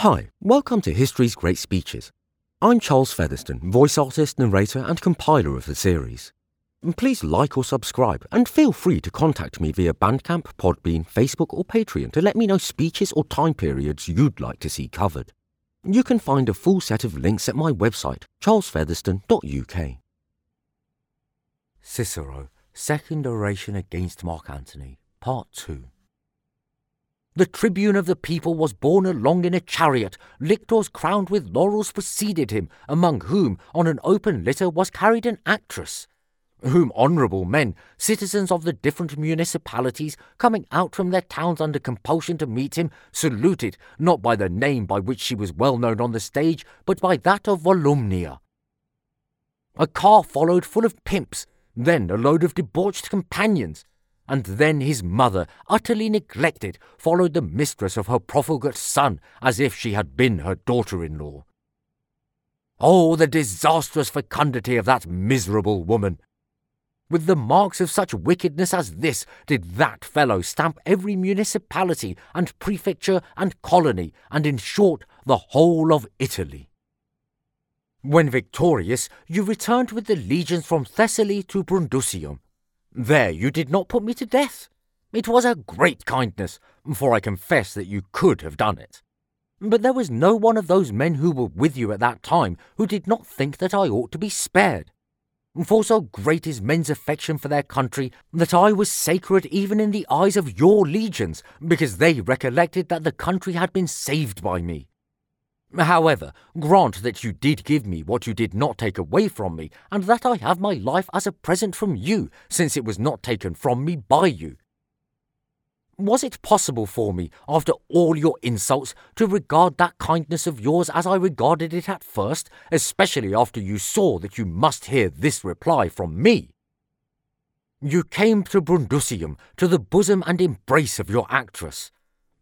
Hi, welcome to History's Great Speeches. I'm Charles Featherstone, voice artist, narrator, and compiler of the series. Please like or subscribe, and feel free to contact me via Bandcamp, Podbean, Facebook, or Patreon to let me know speeches or time periods you'd like to see covered. You can find a full set of links at my website, charlesfeatherstone.uk. Cicero, Second Oration Against Mark Antony, Part 2. The tribune of the people was borne along in a chariot. Lictors crowned with laurels preceded him, among whom on an open litter was carried an actress. Whom honourable men, citizens of the different municipalities, coming out from their towns under compulsion to meet him, saluted, not by the name by which she was well known on the stage, but by that of Volumnia. A car followed full of pimps, then a load of debauched companions, and then his mother, utterly neglected, followed the mistress of her profligate son as if she had been her daughter in law. Oh, the disastrous fecundity of that miserable woman! With the marks of such wickedness as this did that fellow stamp every municipality and prefecture and colony, and in short the whole of Italy. When victorious, you returned with the legions from Thessaly to Brundusium, there you did not put me to death. It was a great kindness, for I confess that you could have done it. But there was no one of those men who were with you at that time who did not think that I ought to be spared. For so great is men's affection for their country that I was sacred even in the eyes of your legions, because they recollected that the country had been saved by me. However, grant that you did give me what you did not take away from me, and that I have my life as a present from you, since it was not taken from me by you. Was it possible for me, after all your insults, to regard that kindness of yours as I regarded it at first, especially after you saw that you must hear this reply from me? You came to Brundusium, to the bosom and embrace of your actress.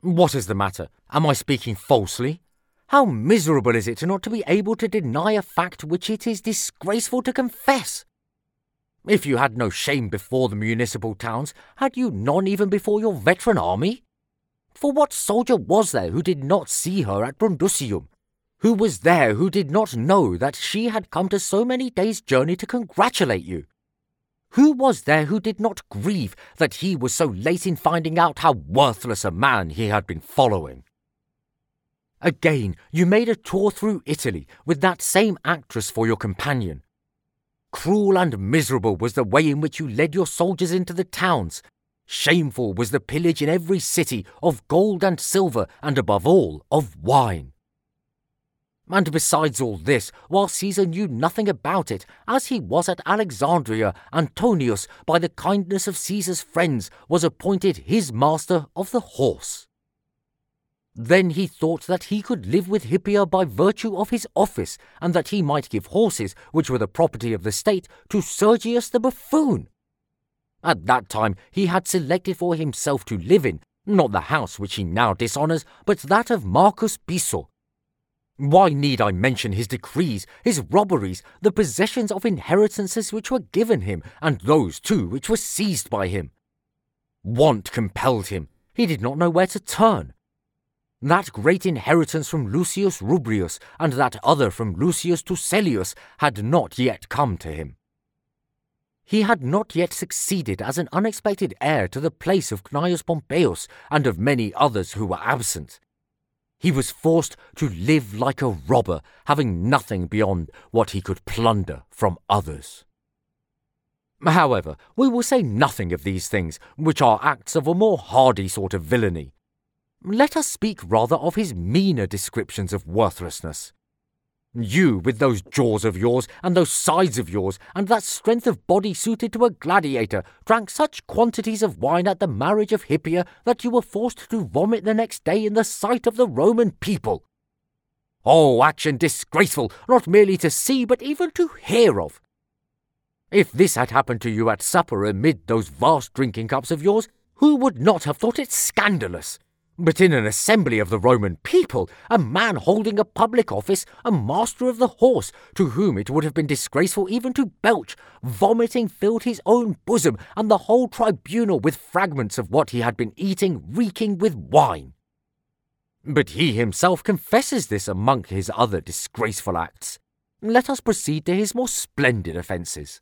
What is the matter? Am I speaking falsely? How miserable is it not to be able to deny a fact which it is disgraceful to confess? If you had no shame before the municipal towns, had you none even before your veteran army? For what soldier was there who did not see her at Brundusium? Who was there who did not know that she had come to so many days' journey to congratulate you? Who was there who did not grieve that he was so late in finding out how worthless a man he had been following? Again, you made a tour through Italy with that same actress for your companion. Cruel and miserable was the way in which you led your soldiers into the towns. Shameful was the pillage in every city of gold and silver, and above all, of wine. And besides all this, while Caesar knew nothing about it, as he was at Alexandria, Antonius, by the kindness of Caesar's friends, was appointed his master of the horse. Then he thought that he could live with Hippia by virtue of his office, and that he might give horses, which were the property of the state, to Sergius the buffoon. At that time he had selected for himself to live in, not the house which he now dishonours, but that of Marcus Piso. Why need I mention his decrees, his robberies, the possessions of inheritances which were given him, and those too which were seized by him? Want compelled him. He did not know where to turn. That great inheritance from Lucius Rubrius and that other from Lucius Turselius had not yet come to him. He had not yet succeeded as an unexpected heir to the place of Cneius Pompeius and of many others who were absent. He was forced to live like a robber, having nothing beyond what he could plunder from others. However, we will say nothing of these things, which are acts of a more hardy sort of villainy. Let us speak rather of his meaner descriptions of worthlessness. You, with those jaws of yours, and those sides of yours, and that strength of body suited to a gladiator, drank such quantities of wine at the marriage of Hippia that you were forced to vomit the next day in the sight of the Roman people. Oh, action disgraceful, not merely to see, but even to hear of. If this had happened to you at supper amid those vast drinking cups of yours, who would not have thought it scandalous? But in an assembly of the Roman people, a man holding a public office, a master of the horse, to whom it would have been disgraceful even to belch, vomiting filled his own bosom and the whole tribunal with fragments of what he had been eating reeking with wine. But he himself confesses this among his other disgraceful acts. Let us proceed to his more splendid offences.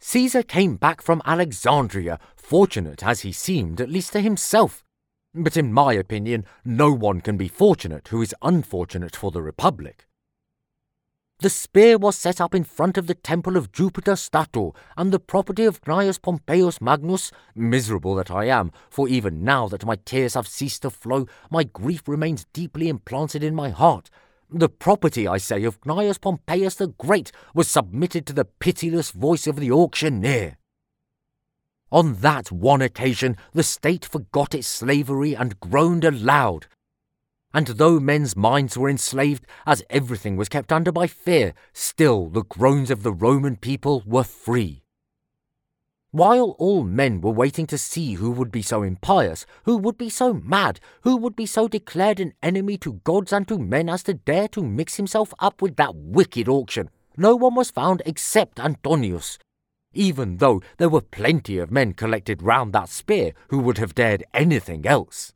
Caesar came back from Alexandria, fortunate as he seemed, at least to himself. But in my opinion, no one can be fortunate who is unfortunate for the Republic. The spear was set up in front of the temple of Jupiter Stator, and the property of Gnaeus Pompeius Magnus. Miserable that I am, for even now that my tears have ceased to flow, my grief remains deeply implanted in my heart. The property, I say, of Gnaeus Pompeius the Great was submitted to the pitiless voice of the auctioneer. On that one occasion, the state forgot its slavery and groaned aloud. And though men's minds were enslaved, as everything was kept under by fear, still the groans of the Roman people were free. While all men were waiting to see who would be so impious, who would be so mad, who would be so declared an enemy to gods and to men as to dare to mix himself up with that wicked auction, no one was found except Antonius, even though there were plenty of men collected round that spear who would have dared anything else.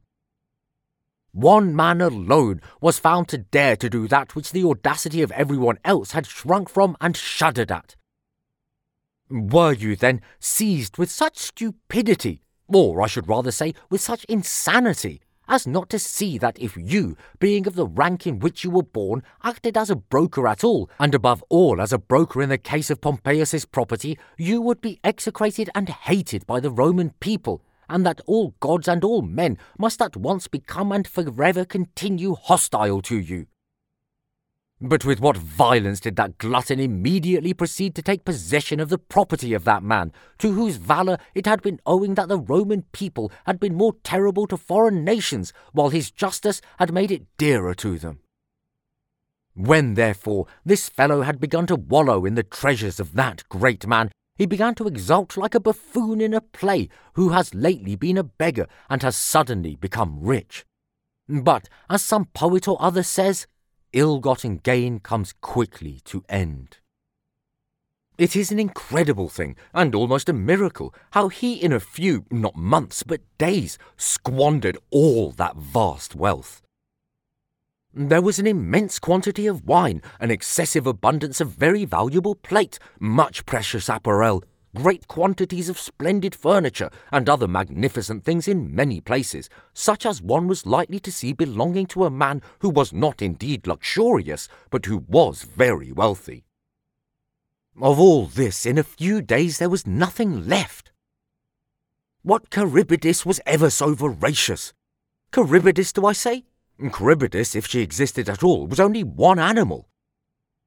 One man alone was found to dare to do that which the audacity of everyone else had shrunk from and shuddered at. Were you then seized with such stupidity, or I should rather say with such insanity, as not to see that if you, being of the rank in which you were born, acted as a broker at all, and above all as a broker in the case of Pompeius's property, you would be execrated and hated by the Roman people, and that all gods and all men must at once become and forever continue hostile to you. But with what violence did that glutton immediately proceed to take possession of the property of that man, to whose valour it had been owing that the Roman people had been more terrible to foreign nations, while his justice had made it dearer to them. When, therefore, this fellow had begun to wallow in the treasures of that great man, he began to exult like a buffoon in a play who has lately been a beggar and has suddenly become rich. But, as some poet or other says, ill gotten gain comes quickly to end. It is an incredible thing, and almost a miracle, how he in a few, not months, but days, squandered all that vast wealth. There was an immense quantity of wine, an excessive abundance of very valuable plate, much precious apparel, great quantities of splendid furniture, and other magnificent things in many places, such as one was likely to see belonging to a man who was not indeed luxurious, but who was very wealthy. Of all this, in a few days there was nothing left. What Charybdis was ever so voracious? Charybdis, do I say? Charybdis, if she existed at all, was only one animal.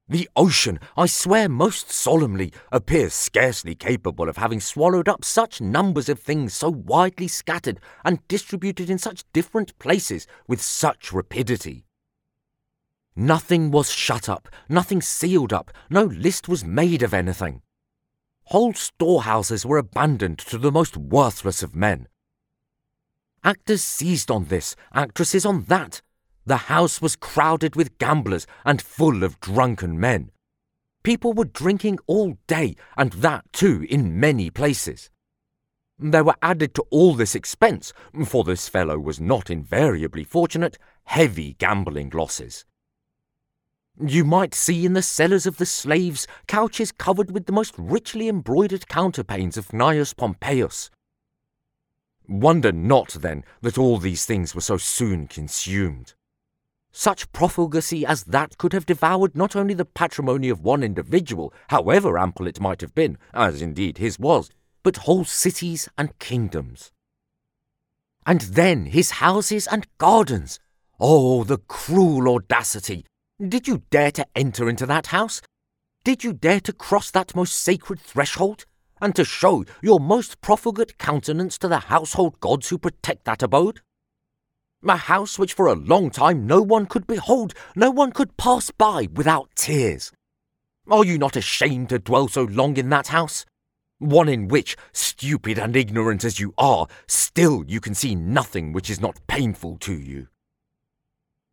The ocean, I swear most solemnly, appears scarcely capable of having swallowed up such numbers of things so widely scattered and distributed in such different places with such rapidity. Nothing was shut up, nothing sealed up, no list was made of anything. Whole storehouses were abandoned to the most worthless of men. Actors seized on this, actresses on that. The house was crowded with gamblers and full of drunken men. People were drinking all day, and that too in many places. There were added to all this expense, for this fellow was not invariably fortunate, heavy gambling losses. You might see in the cellars of the slaves couches covered with the most richly embroidered counterpanes of Gnaeus Pompeius, Wonder not, then, that all these things were so soon consumed. Such profligacy as that could have devoured not only the patrimony of one individual, however ample it might have been, as indeed his was, but whole cities and kingdoms. And then his houses and gardens. Oh, the cruel audacity! Did you dare to enter into that house? Did you dare to cross that most sacred threshold? and to show your most profligate countenance to the household gods who protect that abode? A house which for a long time no one could behold, no one could pass by without tears. Are you not ashamed to dwell so long in that house? One in which, stupid and ignorant as you are, still you can see nothing which is not painful to you.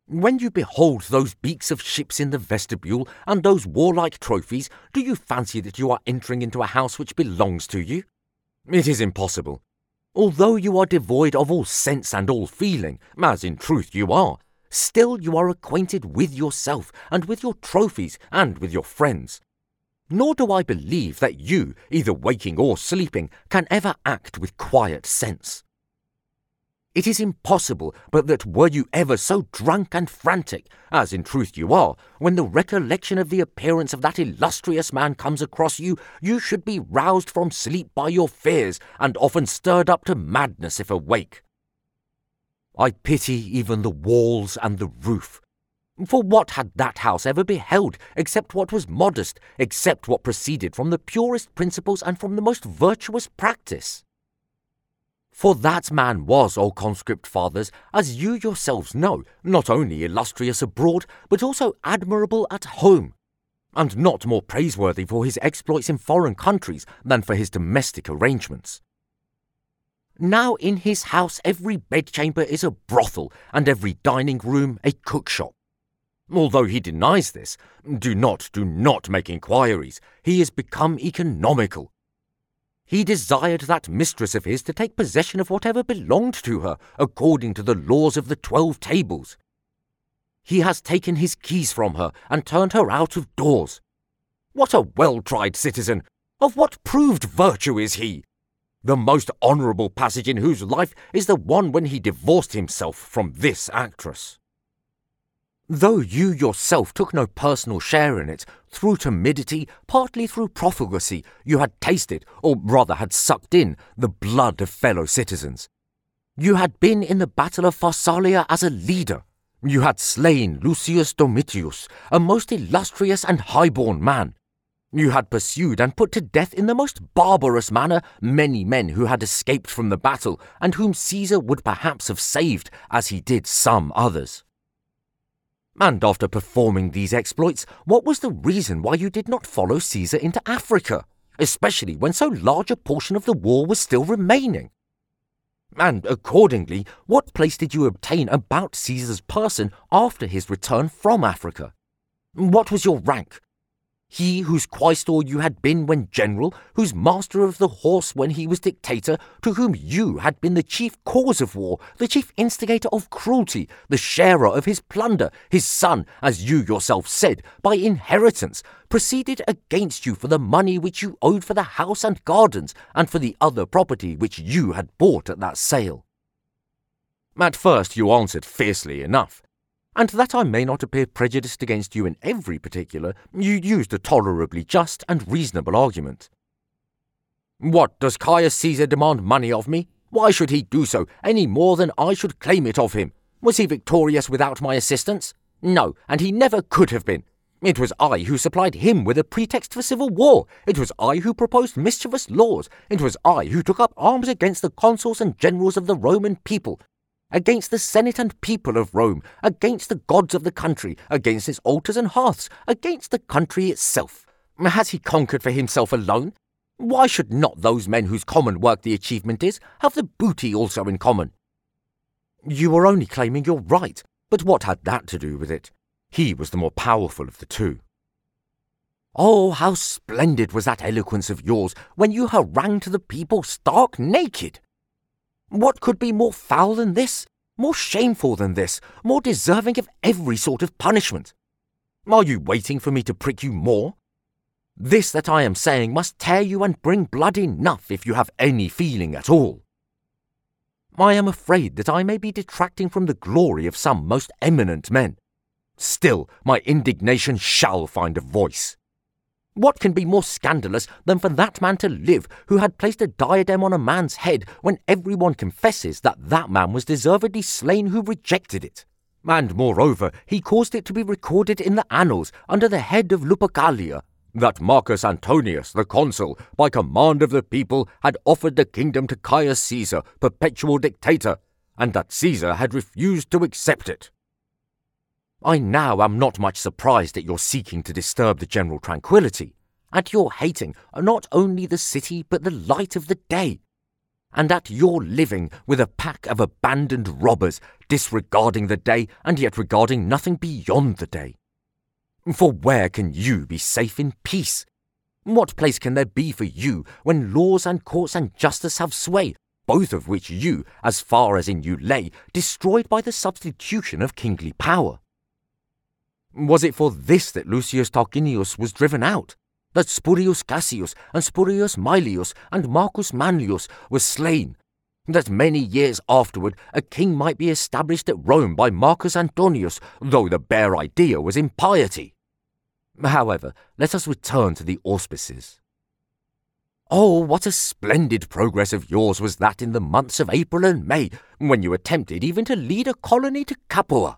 When you behold those beaks of ships in the vestibule and those warlike trophies, do you fancy that you are entering into a house which belongs to you? It is impossible. Although you are devoid of all sense and all feeling, as in truth you are, still you are acquainted with yourself and with your trophies and with your friends. Nor do I believe that you, either waking or sleeping, can ever act with quiet sense. It is impossible but that were you ever so drunk and frantic, as in truth you are, when the recollection of the appearance of that illustrious man comes across you, you should be roused from sleep by your fears, and often stirred up to madness if awake. I pity even the walls and the roof. For what had that house ever beheld except what was modest, except what proceeded from the purest principles and from the most virtuous practice? For that man was, O conscript fathers, as you yourselves know, not only illustrious abroad, but also admirable at home, and not more praiseworthy for his exploits in foreign countries than for his domestic arrangements. Now in his house every bedchamber is a brothel, and every dining room a cookshop. Although he denies this, do not, do not make inquiries. He is become economical. He desired that mistress of his to take possession of whatever belonged to her, according to the laws of the Twelve Tables. He has taken his keys from her and turned her out of doors. What a well tried citizen! Of what proved virtue is he? The most honourable passage in whose life is the one when he divorced himself from this actress. Though you yourself took no personal share in it, through timidity, partly through profligacy, you had tasted, or rather had sucked in, the blood of fellow citizens. You had been in the battle of Pharsalia as a leader. You had slain Lucius Domitius, a most illustrious and high-born man. You had pursued and put to death in the most barbarous manner many men who had escaped from the battle, and whom Caesar would perhaps have saved, as he did some others. And after performing these exploits, what was the reason why you did not follow Caesar into Africa, especially when so large a portion of the war was still remaining? And accordingly, what place did you obtain about Caesar's person after his return from Africa? What was your rank? He whose quaestor you had been when general, whose master of the horse when he was dictator, to whom you had been the chief cause of war, the chief instigator of cruelty, the sharer of his plunder, his son, as you yourself said, by inheritance, proceeded against you for the money which you owed for the house and gardens, and for the other property which you had bought at that sale. At first you answered fiercely enough and that I may not appear prejudiced against you in every particular, you used a tolerably just and reasonable argument. What does Caius Caesar demand money of me? Why should he do so any more than I should claim it of him? Was he victorious without my assistance? No, and he never could have been. It was I who supplied him with a pretext for civil war. It was I who proposed mischievous laws. It was I who took up arms against the consuls and generals of the Roman people against the Senate and people of Rome, against the gods of the country, against its altars and hearths, against the country itself. Has he conquered for himself alone? Why should not those men whose common work the achievement is have the booty also in common? You were only claiming your right, but what had that to do with it? He was the more powerful of the two. Oh, how splendid was that eloquence of yours when you harangued the people stark naked! What could be more foul than this? More shameful than this? More deserving of every sort of punishment? Are you waiting for me to prick you more? This that I am saying must tear you and bring blood enough if you have any feeling at all. I am afraid that I may be detracting from the glory of some most eminent men. Still, my indignation shall find a voice. What can be more scandalous than for that man to live who had placed a diadem on a man's head when everyone confesses that that man was deservedly slain who rejected it? And moreover, he caused it to be recorded in the annals under the head of Lupercalia that Marcus Antonius, the consul, by command of the people, had offered the kingdom to Caius Caesar, perpetual dictator, and that Caesar had refused to accept it. I now am not much surprised at your seeking to disturb the general tranquillity, at your hating not only the city but the light of the day, and at your living with a pack of abandoned robbers, disregarding the day and yet regarding nothing beyond the day. For where can you be safe in peace? What place can there be for you when laws and courts and justice have sway, both of which you, as far as in you lay, destroyed by the substitution of kingly power. Was it for this that Lucius Tarquinius was driven out? That Spurius Cassius and Spurius Maelius and Marcus Manlius were slain? That many years afterward a king might be established at Rome by Marcus Antonius, though the bare idea was impiety? However, let us return to the auspices. Oh, what a splendid progress of yours was that in the months of April and May, when you attempted even to lead a colony to Capua.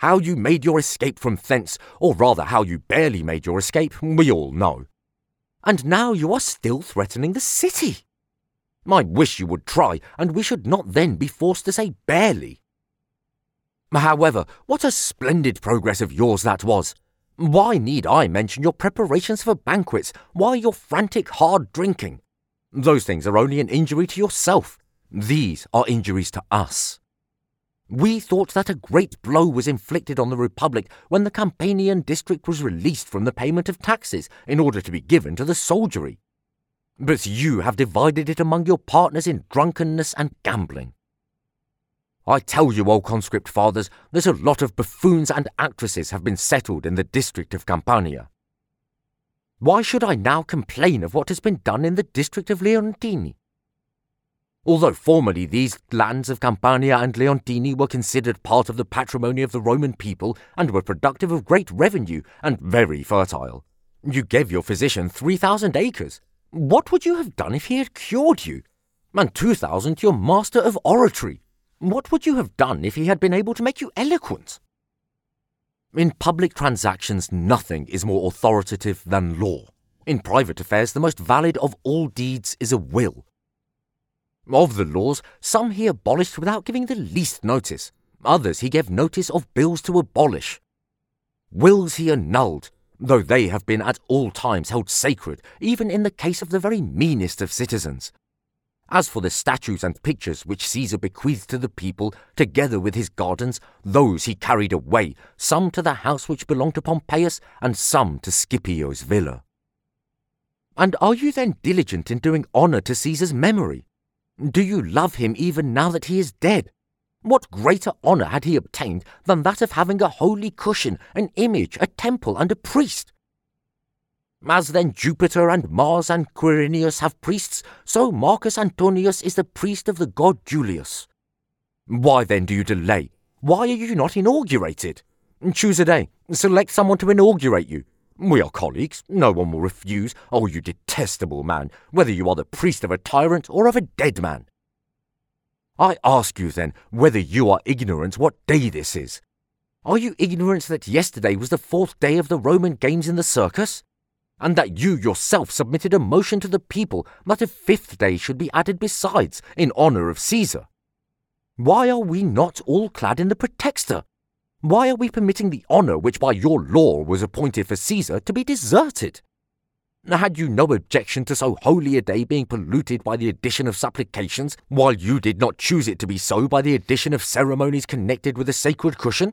How you made your escape from thence, or rather how you barely made your escape, we all know. And now you are still threatening the city. I wish you would try, and we should not then be forced to say barely. However, what a splendid progress of yours that was! Why need I mention your preparations for banquets? Why your frantic hard drinking? Those things are only an injury to yourself. These are injuries to us. We thought that a great blow was inflicted on the Republic when the Campanian district was released from the payment of taxes in order to be given to the soldiery. But you have divided it among your partners in drunkenness and gambling. I tell you, O conscript fathers, that a lot of buffoons and actresses have been settled in the district of Campania. Why should I now complain of what has been done in the district of Leontini? Although formerly these lands of Campania and Leontini were considered part of the patrimony of the Roman people and were productive of great revenue and very fertile, you gave your physician 3,000 acres. What would you have done if he had cured you? And 2,000 to your master of oratory. What would you have done if he had been able to make you eloquent? In public transactions, nothing is more authoritative than law. In private affairs, the most valid of all deeds is a will. Of the laws, some he abolished without giving the least notice, others he gave notice of bills to abolish. Wills he annulled, though they have been at all times held sacred, even in the case of the very meanest of citizens. As for the statues and pictures which Caesar bequeathed to the people, together with his gardens, those he carried away, some to the house which belonged to Pompeius, and some to Scipio's villa. And are you then diligent in doing honour to Caesar's memory? Do you love him even now that he is dead? What greater honour had he obtained than that of having a holy cushion, an image, a temple, and a priest? As then Jupiter and Mars and Quirinius have priests, so Marcus Antonius is the priest of the god Julius. Why then do you delay? Why are you not inaugurated? Choose a day. Select someone to inaugurate you. We are colleagues. No one will refuse. Oh, you detestable man, whether you are the priest of a tyrant or of a dead man. I ask you then whether you are ignorant what day this is. Are you ignorant that yesterday was the fourth day of the Roman games in the circus? and that you yourself submitted a motion to the people that a fifth day should be added besides, in honour of Caesar. Why are we not all clad in the pretexta? Why are we permitting the honour which by your law was appointed for Caesar to be deserted? Had you no objection to so holy a day being polluted by the addition of supplications, while you did not choose it to be so by the addition of ceremonies connected with the sacred cushion?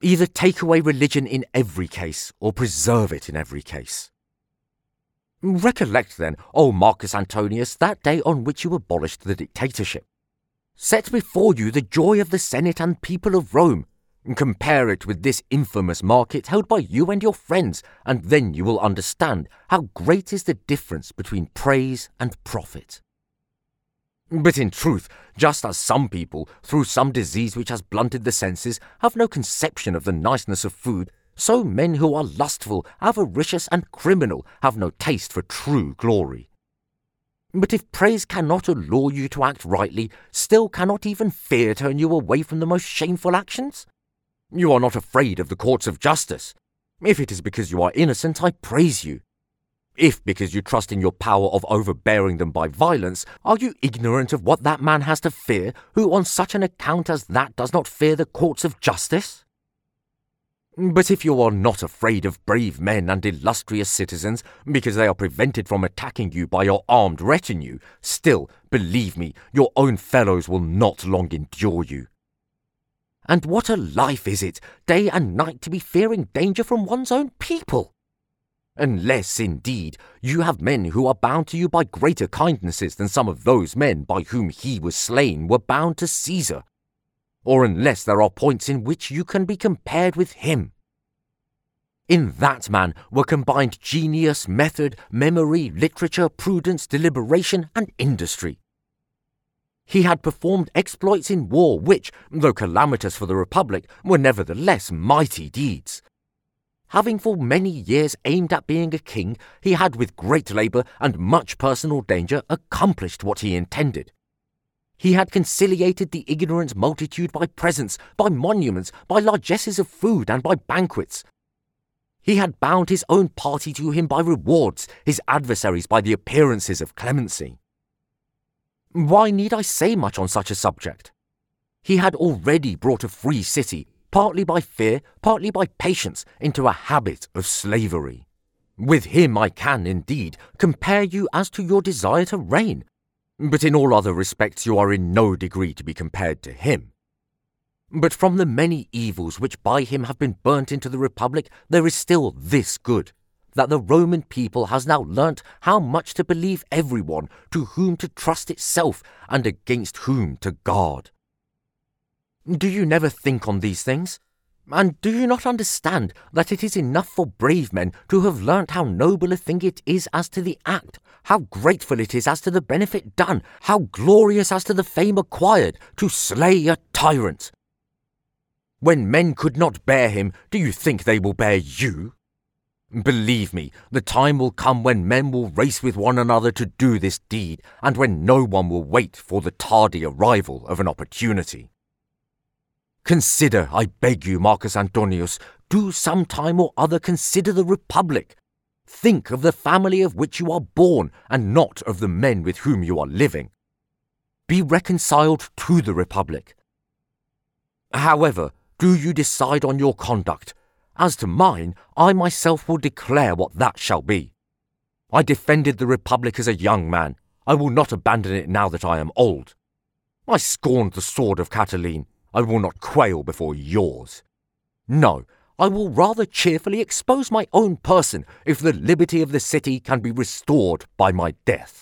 Either take away religion in every case, or preserve it in every case. Recollect then, O Marcus Antonius, that day on which you abolished the dictatorship. Set before you the joy of the Senate and people of Rome. And compare it with this infamous market held by you and your friends, and then you will understand how great is the difference between praise and profit. But in truth, just as some people, through some disease which has blunted the senses, have no conception of the niceness of food, so men who are lustful, avaricious, and criminal have no taste for true glory. But if praise cannot allure you to act rightly, still cannot even fear turn you away from the most shameful actions? You are not afraid of the courts of justice. If it is because you are innocent, I praise you. If, because you trust in your power of overbearing them by violence, are you ignorant of what that man has to fear, who on such an account as that does not fear the courts of justice? But if you are not afraid of brave men and illustrious citizens, because they are prevented from attacking you by your armed retinue, still, believe me, your own fellows will not long endure you. And what a life is it, day and night, to be fearing danger from one's own people! Unless, indeed, you have men who are bound to you by greater kindnesses than some of those men by whom he was slain were bound to Caesar, or unless there are points in which you can be compared with him. In that man were combined genius, method, memory, literature, prudence, deliberation, and industry. He had performed exploits in war which, though calamitous for the Republic, were nevertheless mighty deeds. Having for many years aimed at being a king, he had with great labour and much personal danger accomplished what he intended. He had conciliated the ignorant multitude by presents, by monuments, by largesses of food, and by banquets. He had bound his own party to him by rewards, his adversaries by the appearances of clemency. Why need I say much on such a subject? He had already brought a free city, partly by fear, partly by patience, into a habit of slavery. With him I can, indeed, compare you as to your desire to reign, but in all other respects you are in no degree to be compared to him. But from the many evils which by him have been burnt into the Republic, there is still this good that the Roman people has now learnt how much to believe everyone, to whom to trust itself, and against whom to guard. Do you never think on these things? And do you not understand that it is enough for brave men to have learnt how noble a thing it is as to the act, how grateful it is as to the benefit done, how glorious as to the fame acquired, to slay a tyrant? When men could not bear him, do you think they will bear you? Believe me, the time will come when men will race with one another to do this deed, and when no one will wait for the tardy arrival of an opportunity. Consider, I beg you, Marcus Antonius, do some time or other consider the Republic. Think of the family of which you are born, and not of the men with whom you are living. Be reconciled to the Republic. However, do you decide on your conduct as to mine, I myself will declare what that shall be. I defended the Republic as a young man. I will not abandon it now that I am old. I scorned the sword of Catiline. I will not quail before yours. No, I will rather cheerfully expose my own person if the liberty of the city can be restored by my death.